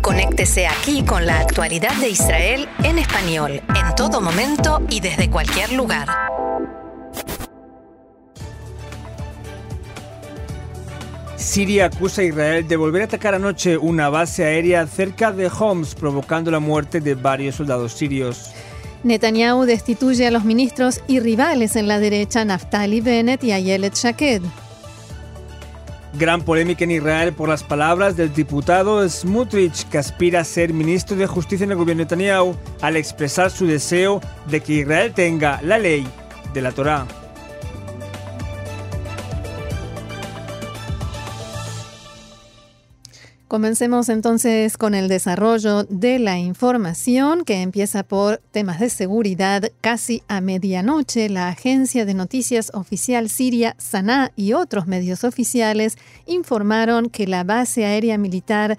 Conéctese aquí con la actualidad de Israel en español, en todo momento y desde cualquier lugar. Siria acusa a Israel de volver a atacar anoche una base aérea cerca de Homs, provocando la muerte de varios soldados sirios. Netanyahu destituye a los ministros y rivales en la derecha Naftali Bennett y Ayelet Shaked. Gran polémica en Israel por las palabras del diputado Smutrich, que aspira a ser ministro de Justicia en el gobierno de Netanyahu, al expresar su deseo de que Israel tenga la ley de la Torá. Comencemos entonces con el desarrollo de la información que empieza por temas de seguridad. Casi a medianoche, la agencia de noticias oficial siria Sanaa y otros medios oficiales informaron que la base aérea militar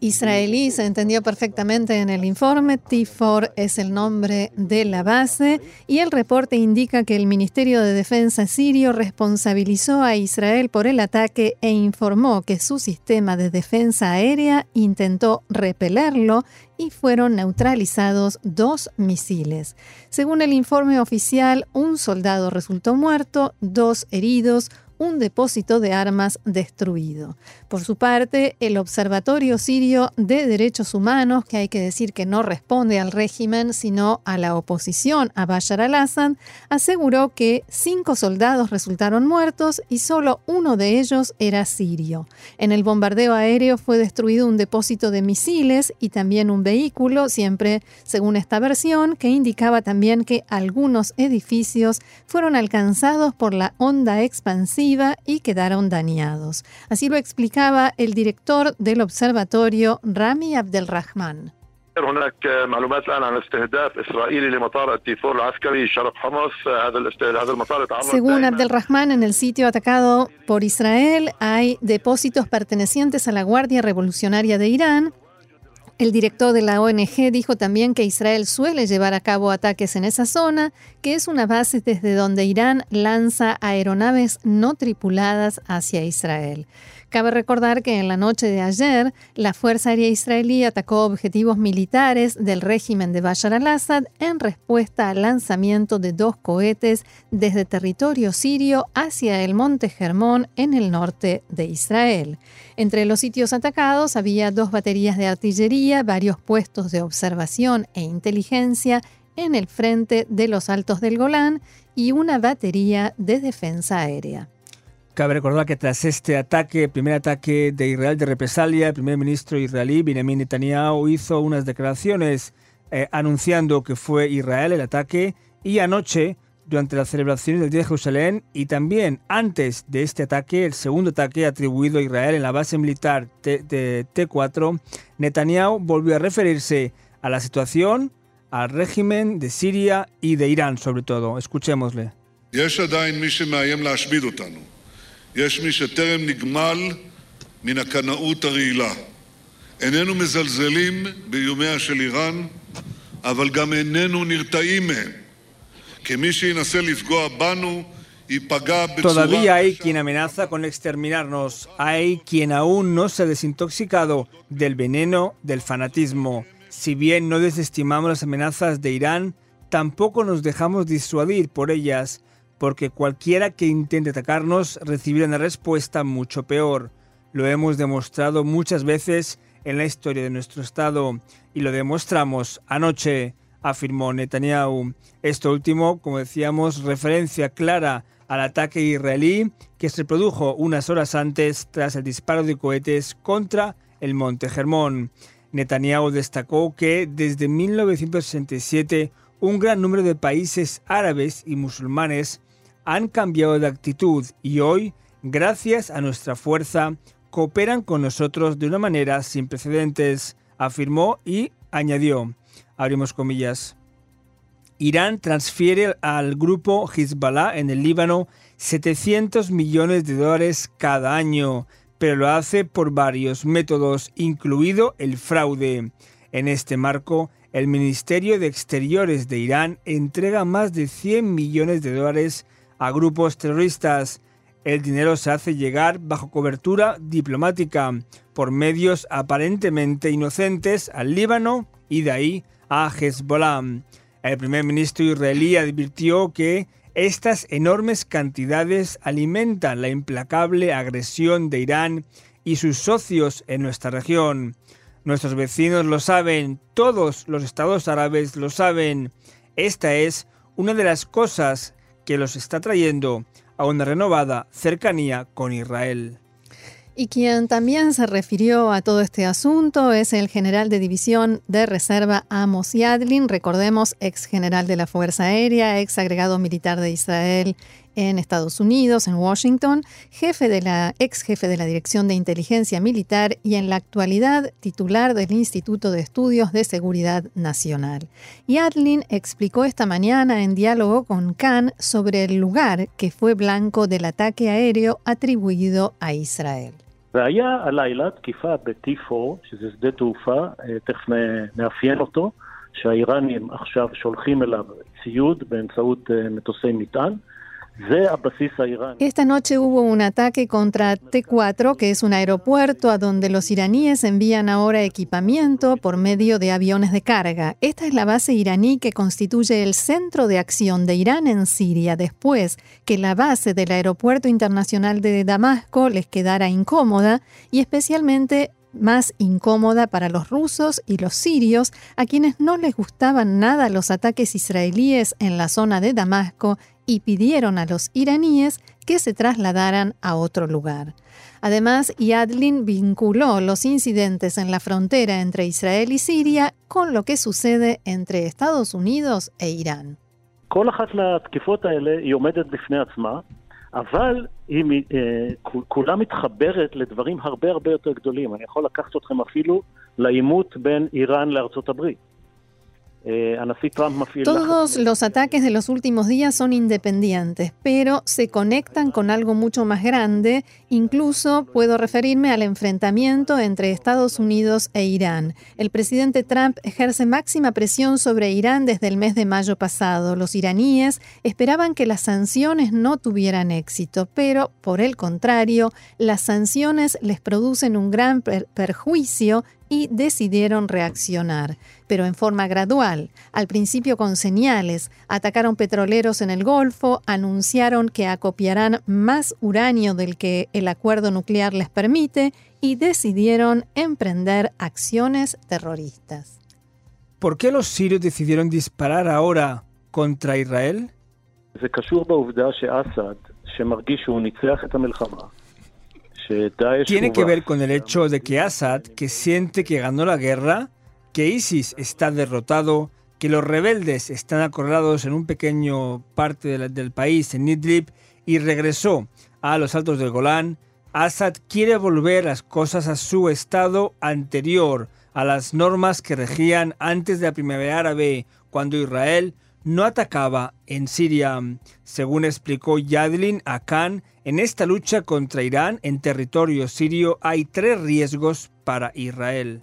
israelí se entendió perfectamente en el informe. T4 es el nombre de la base y el reporte indica que el Ministerio de Defensa sirio responsabilizó a Israel por el ataque e informó que su sistema de defensa aérea intentó repelerlo y fueron neutralizados dos misiles. Según el informe oficial, un soldado resultó muerto, dos heridos, un depósito de armas destruido. Por su parte, el Observatorio Sirio de Derechos Humanos, que hay que decir que no responde al régimen, sino a la oposición a Bashar al-Assad, aseguró que cinco soldados resultaron muertos y solo uno de ellos era sirio. En el bombardeo aéreo fue destruido un depósito de misiles y también un vehículo, siempre según esta versión, que indicaba también que algunos edificios fueron alcanzados por la onda expansiva y quedaron dañados. Así lo explicaba el director del observatorio Rami Abdelrahman. Según Abdelrahman, en el sitio atacado por Israel hay depósitos pertenecientes a la Guardia Revolucionaria de Irán el director de la ONG dijo también que Israel suele llevar a cabo ataques en esa zona, que es una base desde donde Irán lanza aeronaves no tripuladas hacia Israel. Cabe recordar que en la noche de ayer, la Fuerza Aérea Israelí atacó objetivos militares del régimen de Bashar al-Assad en respuesta al lanzamiento de dos cohetes desde territorio sirio hacia el Monte Hermón en el norte de Israel. Entre los sitios atacados había dos baterías de artillería, varios puestos de observación e inteligencia en el frente de los Altos del Golán y una batería de defensa aérea. Cabe recordar que tras este ataque, primer ataque de Israel de represalia, el primer ministro israelí Benjamin Netanyahu hizo unas declaraciones eh, anunciando que fue Israel el ataque y anoche, durante las celebraciones del Día de Jerusalén y también antes de este ataque, el segundo ataque atribuido a Israel en la base militar de T4, Netanyahu volvió a referirse a la situación, al régimen de Siria y de Irán sobre todo. Escuchémosle. יש מי שטרם נגמל מן הקנאות הרעילה. איננו מזלזלים באיומיה של איראן, אבל גם איננו נרתעים מהם. כי מי שינסה לפגוע בנו, Todavía hay quien amenaza con exterminarnos, hay quien aún no se ha desintoxicado del veneno del fanatismo. Si bien no desestimamos las amenazas de Irán, tampoco nos dejamos disuadir por ellas porque cualquiera que intente atacarnos recibirá una respuesta mucho peor. Lo hemos demostrado muchas veces en la historia de nuestro Estado y lo demostramos anoche, afirmó Netanyahu. Esto último, como decíamos, referencia clara al ataque israelí que se produjo unas horas antes tras el disparo de cohetes contra el Monte Germón. Netanyahu destacó que desde 1967 un gran número de países árabes y musulmanes han cambiado de actitud y hoy, gracias a nuestra fuerza, cooperan con nosotros de una manera sin precedentes, afirmó y añadió. abrimos comillas. Irán transfiere al grupo Hezbollah en el Líbano 700 millones de dólares cada año, pero lo hace por varios métodos, incluido el fraude. En este marco, el Ministerio de Exteriores de Irán entrega más de 100 millones de dólares a grupos terroristas. El dinero se hace llegar bajo cobertura diplomática por medios aparentemente inocentes al Líbano y de ahí a Hezbollah. El primer ministro israelí advirtió que estas enormes cantidades alimentan la implacable agresión de Irán y sus socios en nuestra región. Nuestros vecinos lo saben, todos los estados árabes lo saben. Esta es una de las cosas que los está trayendo a una renovada cercanía con Israel. Y quien también se refirió a todo este asunto es el general de división de reserva Amos Yadlin, recordemos, ex general de la Fuerza Aérea, ex agregado militar de Israel en Estados Unidos, en Washington, jefe de la ex jefe de la Dirección de Inteligencia Militar y en la actualidad titular del Instituto de Estudios de Seguridad Nacional. Yadlin explicó esta mañana en diálogo con Khan sobre el lugar que fue blanco del ataque aéreo atribuido a Israel. והיה הלילה תקיפה ב-T4, שזה שדה תעופה, תכף נאפיין אותו, שהאיראנים עכשיו שולחים אליו ציוד באמצעות מטוסי מטען. esta noche hubo un ataque contra T4, que es un aeropuerto a donde los iraníes envían ahora equipamiento por medio de aviones de carga. Esta es la base iraní que constituye el centro de acción de Irán en Siria después que la base del aeropuerto internacional de Damasco les quedara incómoda y especialmente más incómoda para los rusos y los sirios, a quienes no les gustaban nada los ataques israelíes en la zona de Damasco y pidieron a los iraníes que se trasladaran a otro lugar. Además, Yadlin vinculó los incidentes en la frontera entre Israel y Siria con lo que sucede entre Estados Unidos e Irán. אבל היא כולה מתחברת לדברים הרבה הרבה יותר גדולים. אני יכול לקחת אתכם אפילו לעימות בין איראן לארצות הברית. Eh, Todos los ataques de los últimos días son independientes, pero se conectan con algo mucho más grande. Incluso puedo referirme al enfrentamiento entre Estados Unidos e Irán. El presidente Trump ejerce máxima presión sobre Irán desde el mes de mayo pasado. Los iraníes esperaban que las sanciones no tuvieran éxito, pero por el contrario, las sanciones les producen un gran perjuicio y decidieron reaccionar, pero en forma gradual, al principio con señales, atacaron petroleros en el Golfo, anunciaron que acopiarán más uranio del que el acuerdo nuclear les permite y decidieron emprender acciones terroristas. ¿Por qué los sirios decidieron disparar ahora contra Israel? Tiene que ver con el hecho de que Assad, que siente que ganó la guerra, que ISIS está derrotado, que los rebeldes están acorralados en un pequeño parte del país, en Idlib, y regresó a los altos del Golán, Assad quiere volver las cosas a su estado anterior, a las normas que regían antes de la primavera árabe, cuando Israel no atacaba en Siria. Según explicó Yadlin a Khan, en esta lucha contra Irán en territorio sirio hay tres riesgos para Israel.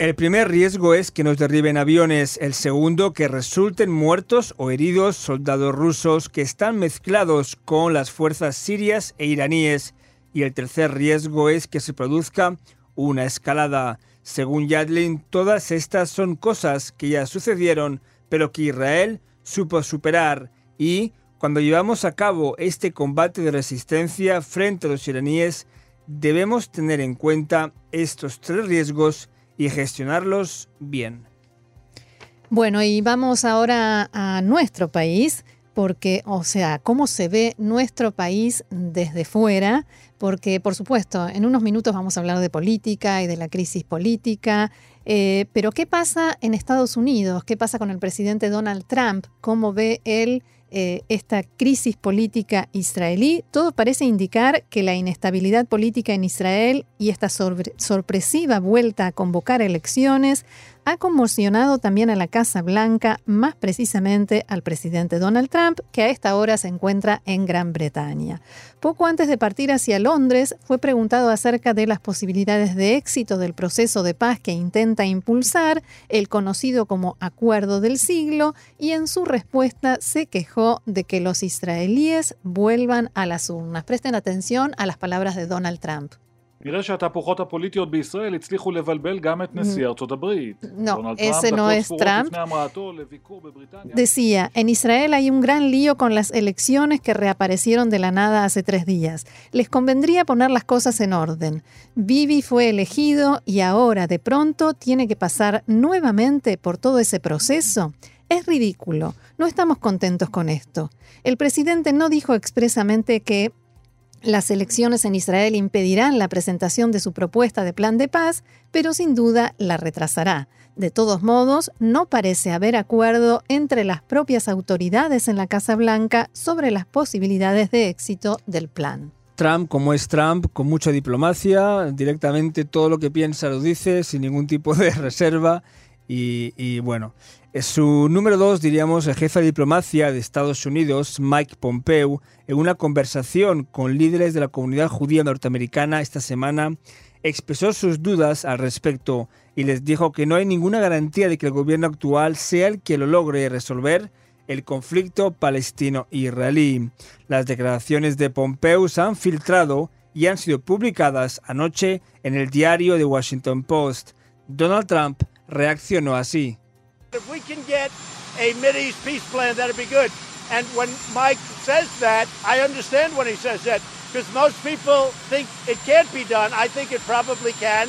El primer riesgo es que nos derriben aviones, el segundo que resulten muertos o heridos soldados rusos que están mezclados con las fuerzas sirias e iraníes, y el tercer riesgo es que se produzca una escalada. Según Yadlin, todas estas son cosas que ya sucedieron, pero que Israel supo superar. Y, cuando llevamos a cabo este combate de resistencia frente a los iraníes, debemos tener en cuenta estos tres riesgos y gestionarlos bien. Bueno, y vamos ahora a nuestro país, porque, o sea, cómo se ve nuestro país desde fuera, porque, por supuesto, en unos minutos vamos a hablar de política y de la crisis política, eh, pero ¿qué pasa en Estados Unidos? ¿Qué pasa con el presidente Donald Trump? ¿Cómo ve él eh, esta crisis política israelí, todo parece indicar que la inestabilidad política en Israel y esta sorpresiva vuelta a convocar elecciones ha conmocionado también a la Casa Blanca, más precisamente al presidente Donald Trump, que a esta hora se encuentra en Gran Bretaña. Poco antes de partir hacia Londres, fue preguntado acerca de las posibilidades de éxito del proceso de paz que intenta impulsar, el conocido como Acuerdo del Siglo, y en su respuesta se quejó de que los israelíes vuelvan a las urnas. Presten atención a las palabras de Donald Trump. No, ese no es Trump. Decía, en Israel hay un gran lío con las elecciones que reaparecieron de la nada hace tres días. Les convendría poner las cosas en orden. Bibi fue elegido y ahora de pronto tiene que pasar nuevamente por todo ese proceso. Es ridículo. No estamos contentos con esto. El presidente no dijo expresamente que las elecciones en Israel impedirán la presentación de su propuesta de plan de paz, pero sin duda la retrasará. De todos modos, no parece haber acuerdo entre las propias autoridades en la Casa Blanca sobre las posibilidades de éxito del plan. Trump, como es Trump, con mucha diplomacia, directamente todo lo que piensa lo dice sin ningún tipo de reserva y, bueno, su número dos, diríamos, el jefe de diplomacia de Estados Unidos, Mike Pompeo, en una conversación con líderes de la comunidad judía norteamericana esta semana, expresó sus dudas al respecto y les dijo que no hay ninguna garantía de que el gobierno actual sea el que lo logre resolver el conflicto palestino-israelí. Las declaraciones de Pompeo se han filtrado y han sido publicadas anoche en el diario The Washington Post. Donald Trump reaccionó así. If we can get a East peace plan, that'd be good. And when Mike says that, I understand when he says that, because most people think it can't be done. I think it probably can.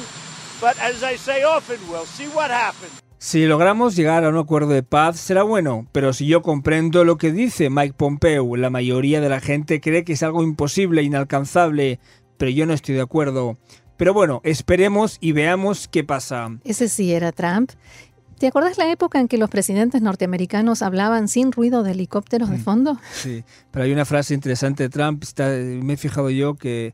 But as I say often, we'll see what happens. Si logramos llegar a un acuerdo de paz será bueno, pero si yo comprendo lo que dice Mike Pompeo, la mayoría de la gente cree que es algo imposible, inalcanzable, pero yo no estoy de acuerdo. Pero bueno, esperemos y veamos qué pasa. Ese sí era Trump. ¿Te acuerdas la época en que los presidentes norteamericanos hablaban sin ruido de helicópteros de mm, fondo? Sí, pero hay una frase interesante de Trump, me he fijado yo que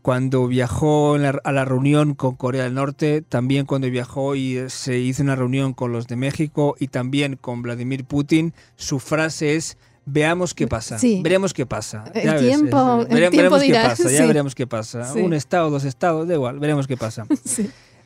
cuando viajó a la reunión con Corea del Norte, también cuando viajó y se hizo una reunión con los de México y también con Vladimir Putin, su frase es veamos qué pasa. Veremos qué pasa. el tiempo, veremos qué pasa, ya veremos qué pasa. Un estado, dos estados, da igual, veremos qué pasa.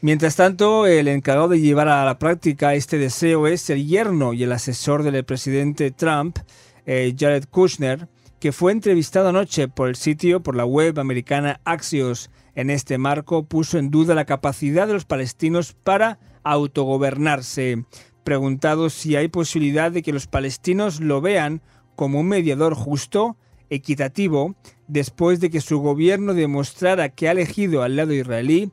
Mientras tanto, el encargado de llevar a la práctica este deseo es el yerno y el asesor del presidente Trump, eh, Jared Kushner, que fue entrevistado anoche por el sitio, por la web americana Axios. En este marco puso en duda la capacidad de los palestinos para autogobernarse. Preguntado si hay posibilidad de que los palestinos lo vean como un mediador justo, equitativo, después de que su gobierno demostrara que ha elegido al lado israelí,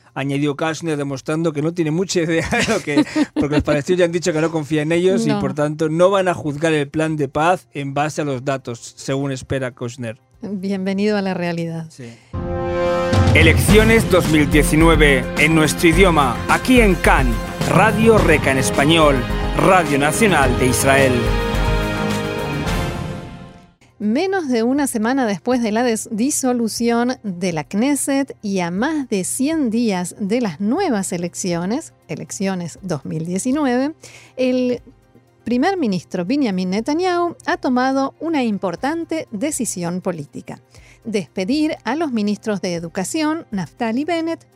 añadió Kushner demostrando que no tiene mucha idea de lo que, porque los palestinos ya han dicho que no confían en ellos y por tanto no van a juzgar el plan de paz en base a los datos, según espera Kushner. Bienvenido a la realidad. Elecciones 2019 en nuestro idioma, aquí en Cannes, Radio Reca en español, Radio Nacional de Israel. Menos de una semana después de la disolución de la Knesset y a más de 100 días de las nuevas elecciones, elecciones 2019, el primer ministro Benjamin Netanyahu ha tomado una importante decisión política. Despedir a los ministros de Educación, Naftali Bennett,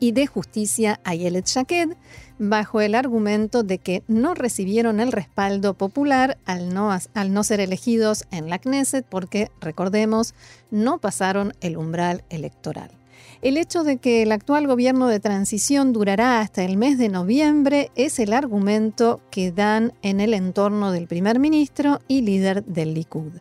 y de Justicia, Ayelet Shaked, bajo el argumento de que no recibieron el respaldo popular al no, al no ser elegidos en la Knesset porque, recordemos, no pasaron el umbral electoral. El hecho de que el actual gobierno de transición durará hasta el mes de noviembre es el argumento que dan en el entorno del primer ministro y líder del Likud.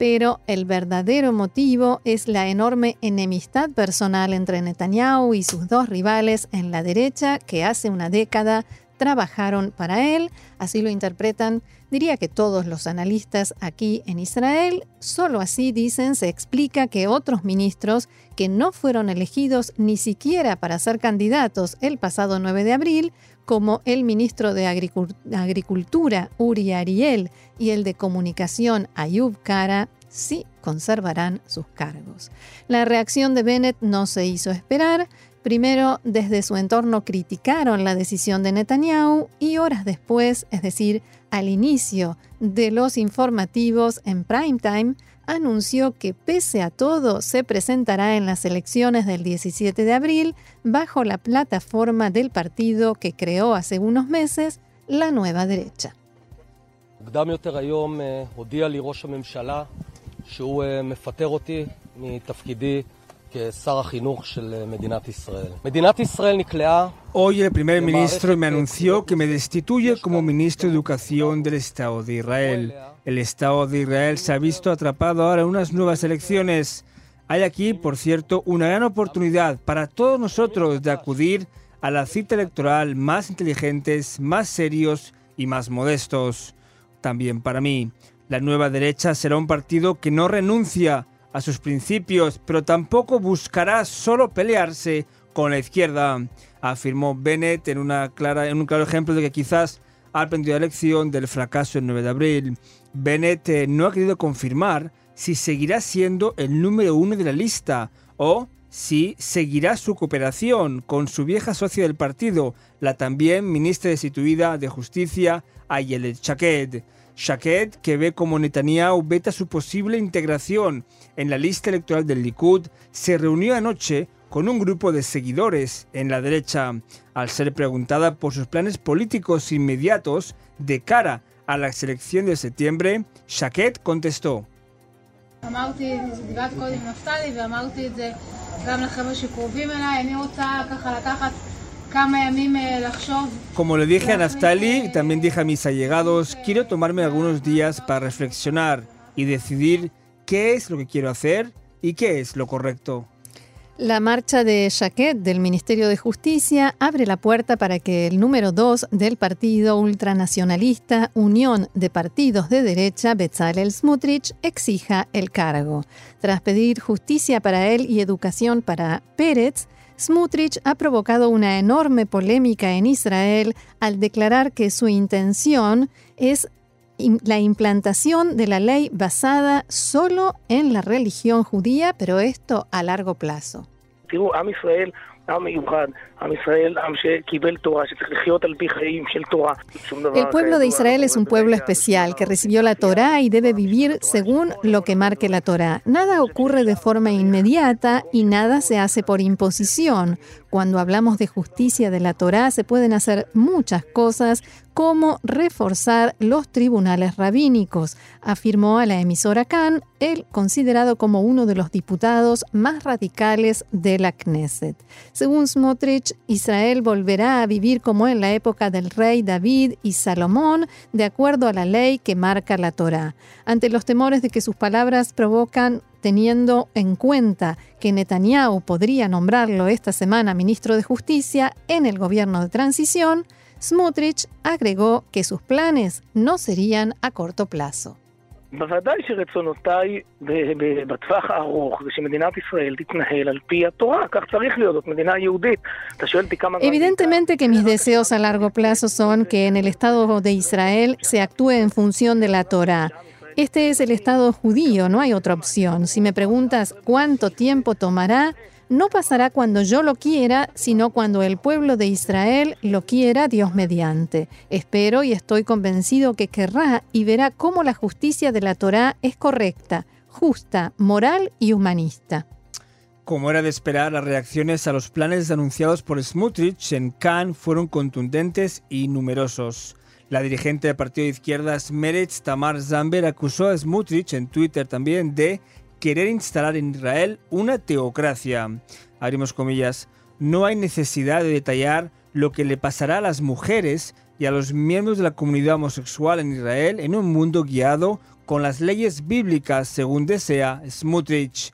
Pero el verdadero motivo es la enorme enemistad personal entre Netanyahu y sus dos rivales en la derecha que hace una década trabajaron para él, así lo interpretan, diría que todos los analistas aquí en Israel, solo así dicen se explica que otros ministros que no fueron elegidos ni siquiera para ser candidatos el pasado 9 de abril, como el ministro de Agricultura Uri Ariel y el de Comunicación Ayub Kara, sí conservarán sus cargos. La reacción de Bennett no se hizo esperar, Primero, desde su entorno criticaron la decisión de Netanyahu y horas después, es decir, al inicio de los informativos en prime time, anunció que pese a todo se presentará en las elecciones del 17 de abril bajo la plataforma del partido que creó hace unos meses, la Nueva Derecha. Hoy el primer ministro me anunció que me destituye como ministro de Educación del Estado de Israel. El Estado de Israel se ha visto atrapado ahora en unas nuevas elecciones. Hay aquí, por cierto, una gran oportunidad para todos nosotros de acudir a la cita electoral más inteligentes, más serios y más modestos. También para mí, la nueva derecha será un partido que no renuncia a sus principios, pero tampoco buscará solo pelearse con la izquierda, afirmó Bennett en, en un claro ejemplo de que quizás ha aprendido la lección del fracaso el 9 de abril. Bennett eh, no ha querido confirmar si seguirá siendo el número uno de la lista o si seguirá su cooperación con su vieja socia del partido, la también ministra destituida de Justicia, Ayelet Shaked. Shaked, que ve como Netanyahu veta su posible integración en la lista electoral del Likud, se reunió anoche con un grupo de seguidores en la derecha. Al ser preguntada por sus planes políticos inmediatos de cara a la selección de septiembre, Shaked contestó. Como le dije a Naftali y también dije a mis allegados, quiero tomarme algunos días para reflexionar y decidir qué es lo que quiero hacer y qué es lo correcto. La marcha de Jaquet del Ministerio de Justicia abre la puerta para que el número 2 del partido ultranacionalista Unión de Partidos de Derecha, Bezalel Smutrich, exija el cargo. Tras pedir justicia para él y educación para Pérez, Smutrich ha provocado una enorme polémica en Israel al declarar que su intención es la implantación de la ley basada solo en la religión judía, pero esto a largo plazo. El pueblo de Israel es un pueblo especial que recibió la Torá y debe vivir según lo que marque la Torá. Nada ocurre de forma inmediata y nada se hace por imposición. Cuando hablamos de justicia de la Torá se pueden hacer muchas cosas como reforzar los tribunales rabínicos, afirmó a la emisora Khan, él considerado como uno de los diputados más radicales de la Knesset. Según Smotrich, Israel volverá a vivir como en la época del rey David y Salomón, de acuerdo a la ley que marca la Torá. Ante los temores de que sus palabras provocan teniendo en cuenta que Netanyahu podría nombrarlo esta semana ministro de Justicia en el gobierno de transición, Smotrich agregó que sus planes no serían a corto plazo. Evidentemente que mis deseos a largo plazo son que en el Estado de Israel se actúe en función de la Torah. Este es el Estado judío, no hay otra opción. Si me preguntas cuánto tiempo tomará, no pasará cuando yo lo quiera, sino cuando el pueblo de Israel lo quiera Dios mediante. Espero y estoy convencido que querrá y verá cómo la justicia de la Torá es correcta, justa, moral y humanista. Como era de esperar, las reacciones a los planes anunciados por Smutrich en Cannes fueron contundentes y numerosos. La dirigente del partido de izquierdas Meretz, Tamar Zamber, acusó a Smutrich en Twitter también de querer instalar en Israel una teocracia. Abrimos comillas. No hay necesidad de detallar lo que le pasará a las mujeres y a los miembros de la comunidad homosexual en Israel en un mundo guiado con las leyes bíblicas según desea Smutrich.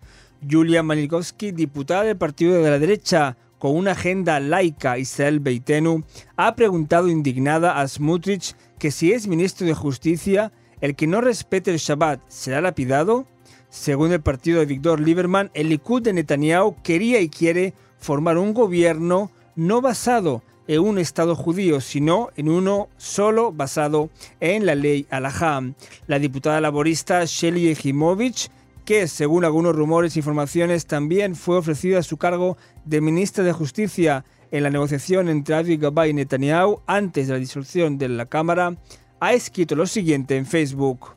Julia Malikovsky, diputada del partido de la derecha una agenda laica Israel Beitenu, ha preguntado indignada a Smutrich que si es ministro de Justicia, el que no respete el Shabbat será lapidado. Según el partido de Víctor Lieberman, el Likud de Netanyahu quería y quiere formar un gobierno no basado en un Estado judío, sino en uno solo basado en la ley Alajá. La diputada laborista Shelly Ejimovich que, según algunos rumores e informaciones, también fue ofrecida su cargo de ministra de Justicia en la negociación entre Avi Gabay y Netanyahu antes de la disolución de la Cámara, ha escrito lo siguiente en Facebook.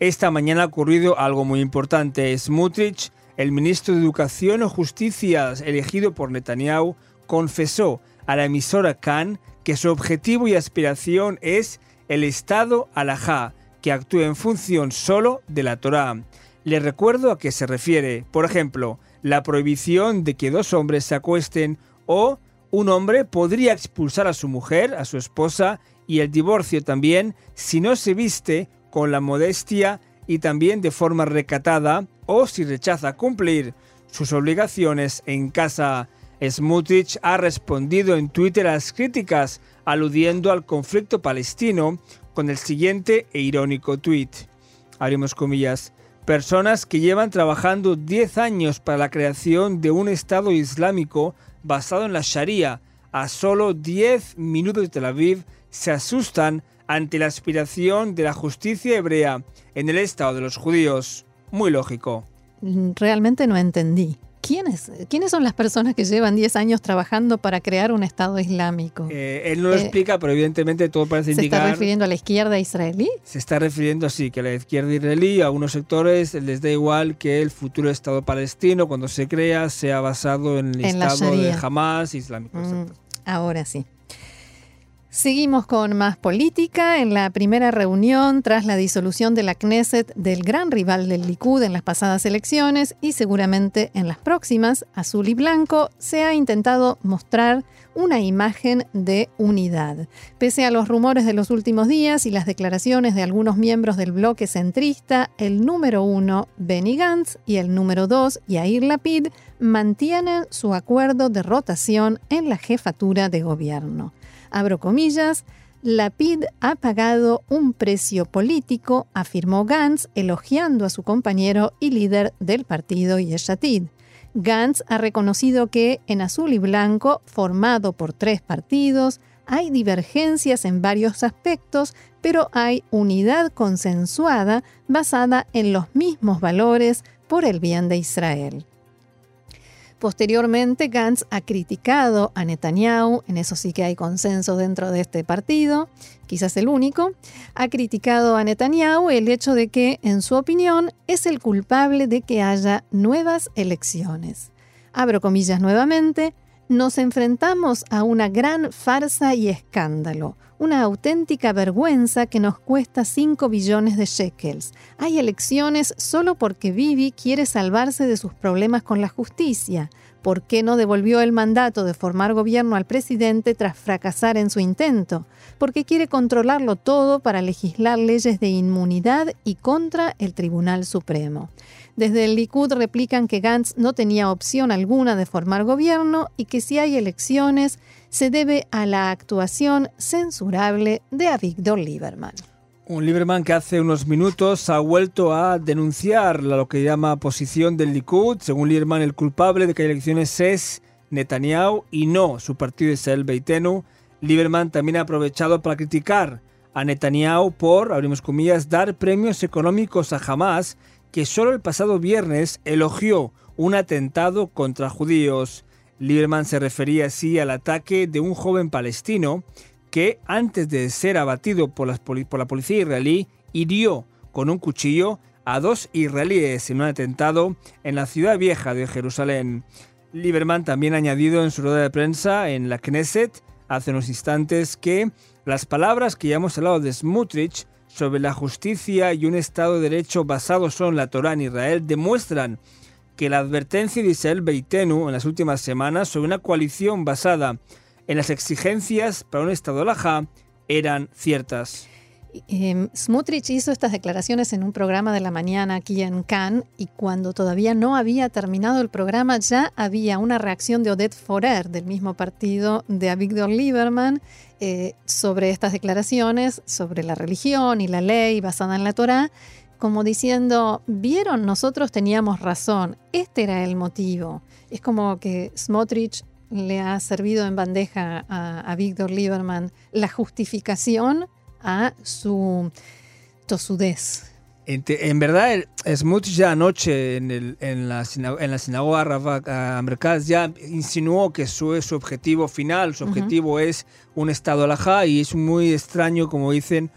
Esta mañana ha ocurrido algo muy importante. Smutrich, el ministro de Educación o Justicia elegido por Netanyahu, confesó a la emisora Khan que su objetivo y aspiración es el Estado alajá, que actúe en función solo de la Torá. Le recuerdo a qué se refiere, por ejemplo, la prohibición de que dos hombres se acuesten o un hombre podría expulsar a su mujer, a su esposa, y el divorcio también si no se viste con la modestia y también de forma recatada o si rechaza cumplir sus obligaciones en casa. Smutrich ha respondido en Twitter a las críticas aludiendo al conflicto palestino con el siguiente e irónico tweet. Abrimos comillas. Personas que llevan trabajando 10 años para la creación de un Estado Islámico basado en la Sharia a solo 10 minutos de Tel Aviv se asustan ante la aspiración de la justicia hebrea en el Estado de los judíos. Muy lógico. Realmente no entendí. ¿Quiénes, ¿Quiénes son las personas que llevan 10 años trabajando para crear un Estado islámico? Eh, él no lo eh, explica, pero evidentemente todo parece indicar... ¿Se está refiriendo a la izquierda israelí? Se está refiriendo, sí, que a la izquierda israelí, a unos sectores les da igual que el futuro Estado palestino, cuando se crea, sea basado en el Estado de Hamas islámico. Mm, ahora sí. Seguimos con más política. En la primera reunión, tras la disolución de la Knesset del gran rival del Likud en las pasadas elecciones y seguramente en las próximas, azul y blanco, se ha intentado mostrar una imagen de unidad. Pese a los rumores de los últimos días y las declaraciones de algunos miembros del bloque centrista, el número uno, Benny Gantz, y el número dos, Yair Lapid, mantienen su acuerdo de rotación en la jefatura de gobierno abro comillas, la PID ha pagado un precio político, afirmó Gantz, elogiando a su compañero y líder del partido Yeshatid. Gantz ha reconocido que en azul y blanco, formado por tres partidos, hay divergencias en varios aspectos, pero hay unidad consensuada basada en los mismos valores por el bien de Israel. Posteriormente, Gantz ha criticado a Netanyahu, en eso sí que hay consenso dentro de este partido, quizás el único, ha criticado a Netanyahu el hecho de que, en su opinión, es el culpable de que haya nuevas elecciones. Abro comillas nuevamente, nos enfrentamos a una gran farsa y escándalo, una auténtica vergüenza que nos cuesta 5 billones de shekels. Hay elecciones solo porque Bibi quiere salvarse de sus problemas con la justicia. ¿Por qué no devolvió el mandato de formar gobierno al presidente tras fracasar en su intento? Porque quiere controlarlo todo para legislar leyes de inmunidad y contra el Tribunal Supremo. Desde el Likud replican que Gantz no tenía opción alguna de formar gobierno y que si hay elecciones se debe a la actuación censurable de Avigdor Lieberman. Un Lieberman que hace unos minutos ha vuelto a denunciar lo que llama posición del Likud. Según Lieberman, el culpable de que hay elecciones es Netanyahu y no su partido Israel Beitenu. Lieberman también ha aprovechado para criticar a Netanyahu por, abrimos comillas, dar premios económicos a Hamas que solo el pasado viernes elogió un atentado contra judíos. Lieberman se refería así al ataque de un joven palestino que, antes de ser abatido por, la policía israelí, hirió con un cuchillo a dos israelíes en un atentado en la ciudad vieja de Jerusalén. Lieberman también ha añadido en su rueda de prensa en la Knesset hace unos instantes que las palabras que ya hemos hablado de Smutrich sobre la justicia y un Estado de Derecho basado solo en la Torá en Israel demuestran que la advertencia de Israel Beitenu en las últimas semanas sobre una coalición basada en las exigencias para un Estado alajá eran ciertas. Eh, Smutrich hizo estas declaraciones en un programa de la mañana aquí en Cannes y cuando todavía no había terminado el programa ya había una reacción de Odette Forer del mismo partido de Avigdor Lieberman eh, sobre estas declaraciones, sobre la religión y la ley basada en la Torá, como diciendo, vieron, nosotros teníamos razón, este era el motivo. Es como que Smotrich le ha servido en bandeja a, a Víctor Lieberman la justificación a su tosudez. En, verdad, Smotrich ya anoche en, en, la, en la sinagoga americana ya insinuó que su, su objetivo final, su objetivo es un Estado alajá y es muy extraño, como dicen,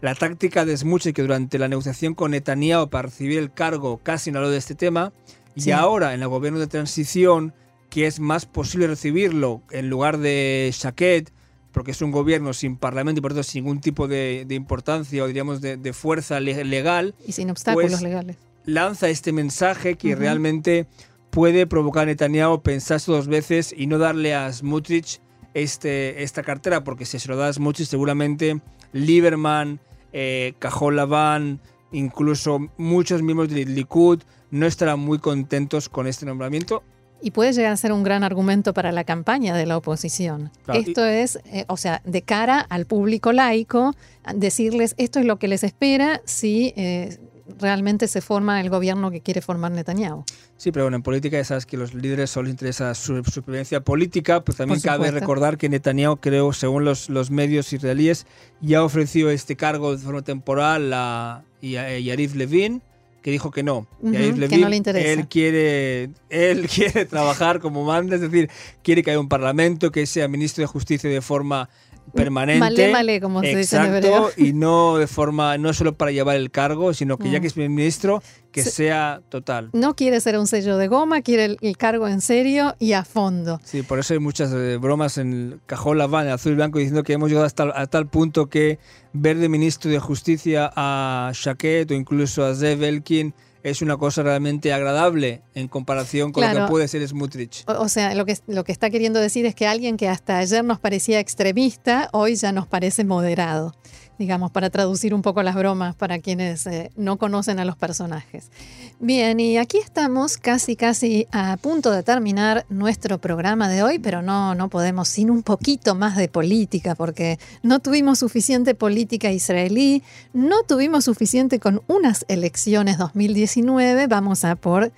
la táctica de Smotrich que durante la negociación con Netanyahu para recibir el cargo casi no habló de este tema y ahora en el gobierno de transición que es más posible recibirlo en lugar de Shaket, porque es un gobierno sin parlamento y por tanto sin ningún tipo de, importancia o diríamos de, fuerza legal. Y sin obstáculos pues legales. Lanza este mensaje que realmente puede provocar a Netanyahu pensarse dos veces y no darle a Smutrich este, esta cartera, porque si se lo da a Smutrich seguramente Lieberman, eh, Cajol Laván, incluso muchos miembros del Likud no estarán muy contentos con este nombramiento y puede llegar a ser un gran argumento para la campaña de la oposición. Esto es, eh, o sea, de cara al público laico, decirles esto es lo que les espera si eh, realmente se forma el gobierno que quiere formar Netanyahu. Sí, pero bueno, en política ya sabes que los líderes solo interesa su supervivencia política, pues también cabe recordar que Netanyahu, creo, según los, los medios israelíes, ya ofreció este cargo de forma temporal a, a Yarif Levin, que dijo que no. que no le interesa. Él quiere, él quiere trabajar como manda, es decir, quiere que haya un parlamento, que sea ministro de justicia de forma permanente. Malé, malé, como se dice en hebreo. y no de forma, no solo para llevar el cargo, sino que ya mm. que es ministro, que sea total. No quiere ser un sello de goma, quiere el, cargo en serio y a fondo. Sí, por eso hay muchas eh, bromas en el cajón Laván, azul y blanco, diciendo que hemos llegado hasta a tal punto que ver de ministro de justicia a Shaquet o incluso a Zev Elkin es una cosa realmente agradable en comparación con lo que puede ser Smutrich. O, sea, lo que, lo que está queriendo decir es que alguien que hasta ayer nos parecía extremista, hoy ya nos parece moderado digamos, para traducir un poco las bromas para quienes eh, no conocen a los personajes. Bien, y aquí estamos casi, casi a punto de terminar nuestro programa de hoy, pero no, no podemos sin un poquito más de política, porque no tuvimos suficiente política israelí, no tuvimos suficiente con unas elecciones 2019, vamos a por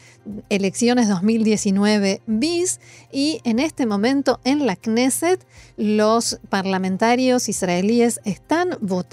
elecciones 2019 bis, y en este momento en la Knesset los parlamentarios israelíes están votando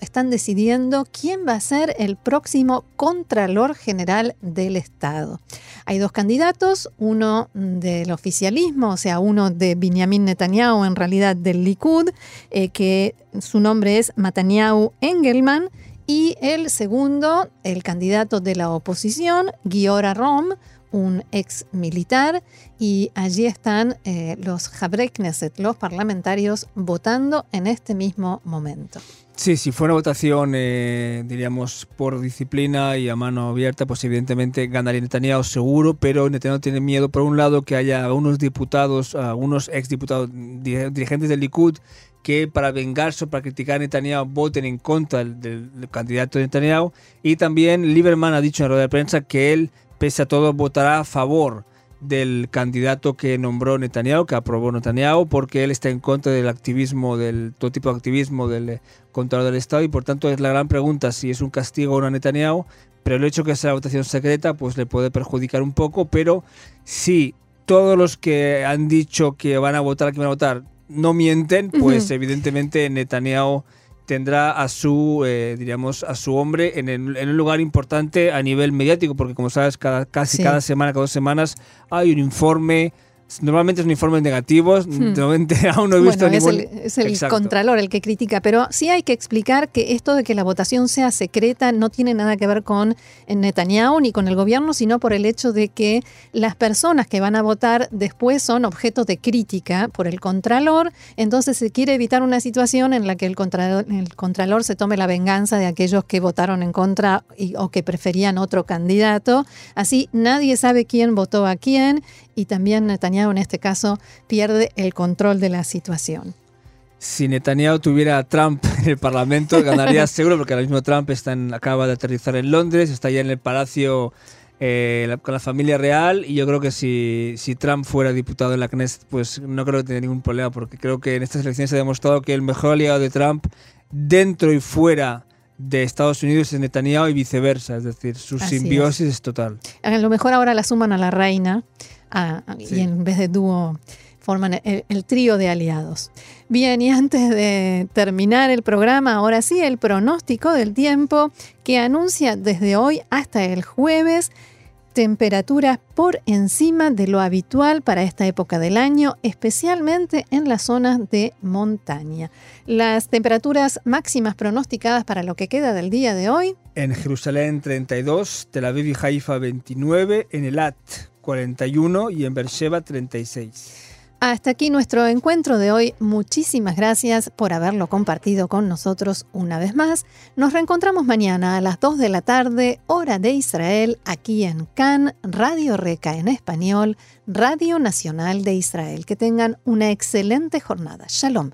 están decidiendo quién va a ser el próximo Contralor General del Estado. Hay dos candidatos, uno del oficialismo, o sea, uno de Benjamin Netanyahu, en realidad del Likud, eh, que su nombre es Netanyahu Engelman, y el segundo, el candidato de la oposición, Giora Rom, un ex militar, y allí están eh, los Habrei los parlamentarios, votando en este mismo momento. Sí, si fuera votación, eh, diríamos, por disciplina y a mano abierta, pues evidentemente ganaría Netanyahu seguro, pero Netanyahu tiene miedo, por un lado, que haya algunos diputados, algunos exdiputados, dirigentes del Likud, que para vengarse o para criticar a Netanyahu voten en contra del, candidato de Netanyahu. Y también Lieberman ha dicho en la rueda de prensa que él, pese a todo, votará a favor del candidato que nombró Netanyahu, que aprobó Netanyahu, porque él está en contra del activismo, del todo tipo de activismo del eh, control del Estado. Y por tanto es la gran pregunta si es un castigo o no a Netanyahu, pero el hecho que sea votación secreta pues le puede perjudicar un poco, pero si todos los que han dicho que van a votar, que van a votar, no mienten, pues evidentemente Netanyahu tendrá a su, eh, diríamos, a su hombre en, un lugar importante a nivel mediático, porque como sabes, cada, casi cada semana, cada dos semanas hay un informe Normalmente son informes negativos, hmm. aún no he visto bueno, Es el, es el contralor el que critica, pero sí hay que explicar que esto de que la votación sea secreta no tiene nada que ver con Netanyahu ni con el gobierno, sino por el hecho de que las personas que van a votar después son objeto de crítica por el contralor, entonces se quiere evitar una situación en la que el contralor, el contralor se tome la venganza de aquellos que votaron en contra o que preferían otro candidato. Así nadie sabe quién votó a quién y también Netanyahu en este caso pierde el control de la situación. Si Netanyahu tuviera a Trump en el Parlamento, ganaría seguro, porque ahora mismo Trump está acaba de aterrizar en Londres, está ya en el Palacio eh, con la familia real, y yo creo que si, si Trump fuera diputado en la Knesset, pues no creo que tenga ningún problema, porque creo que en estas elecciones se ha demostrado que el mejor aliado de Trump, dentro y fuera de Estados Unidos es Netanyahu y viceversa, es decir, su simbiosis es. total. A lo mejor ahora la suman a la reina y en vez de dúo forman el, trío de aliados. Bien, y antes de terminar el programa, ahora sí, el pronóstico del tiempo que anuncia desde hoy hasta el jueves temperaturas por encima de lo habitual para esta época del año, especialmente en las zonas de montaña. Las temperaturas máximas pronosticadas para lo que queda del día de hoy. En Jerusalén 32, Tel Aviv y Haifa 29, en Elat 41 y en Beersheba 36. Hasta aquí nuestro encuentro de hoy. Muchísimas gracias por haberlo compartido con nosotros una vez más. Nos reencontramos mañana a las 2 de la tarde, hora de Israel, aquí en CAN, Radio Reca en español, Radio Nacional de Israel. Que tengan una excelente jornada. Shalom.